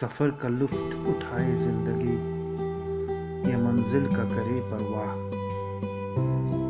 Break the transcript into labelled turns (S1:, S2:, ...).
S1: सफ़र का लुफ्त उठाए ज़िंदगी। ये मंजिल का करे परवाह।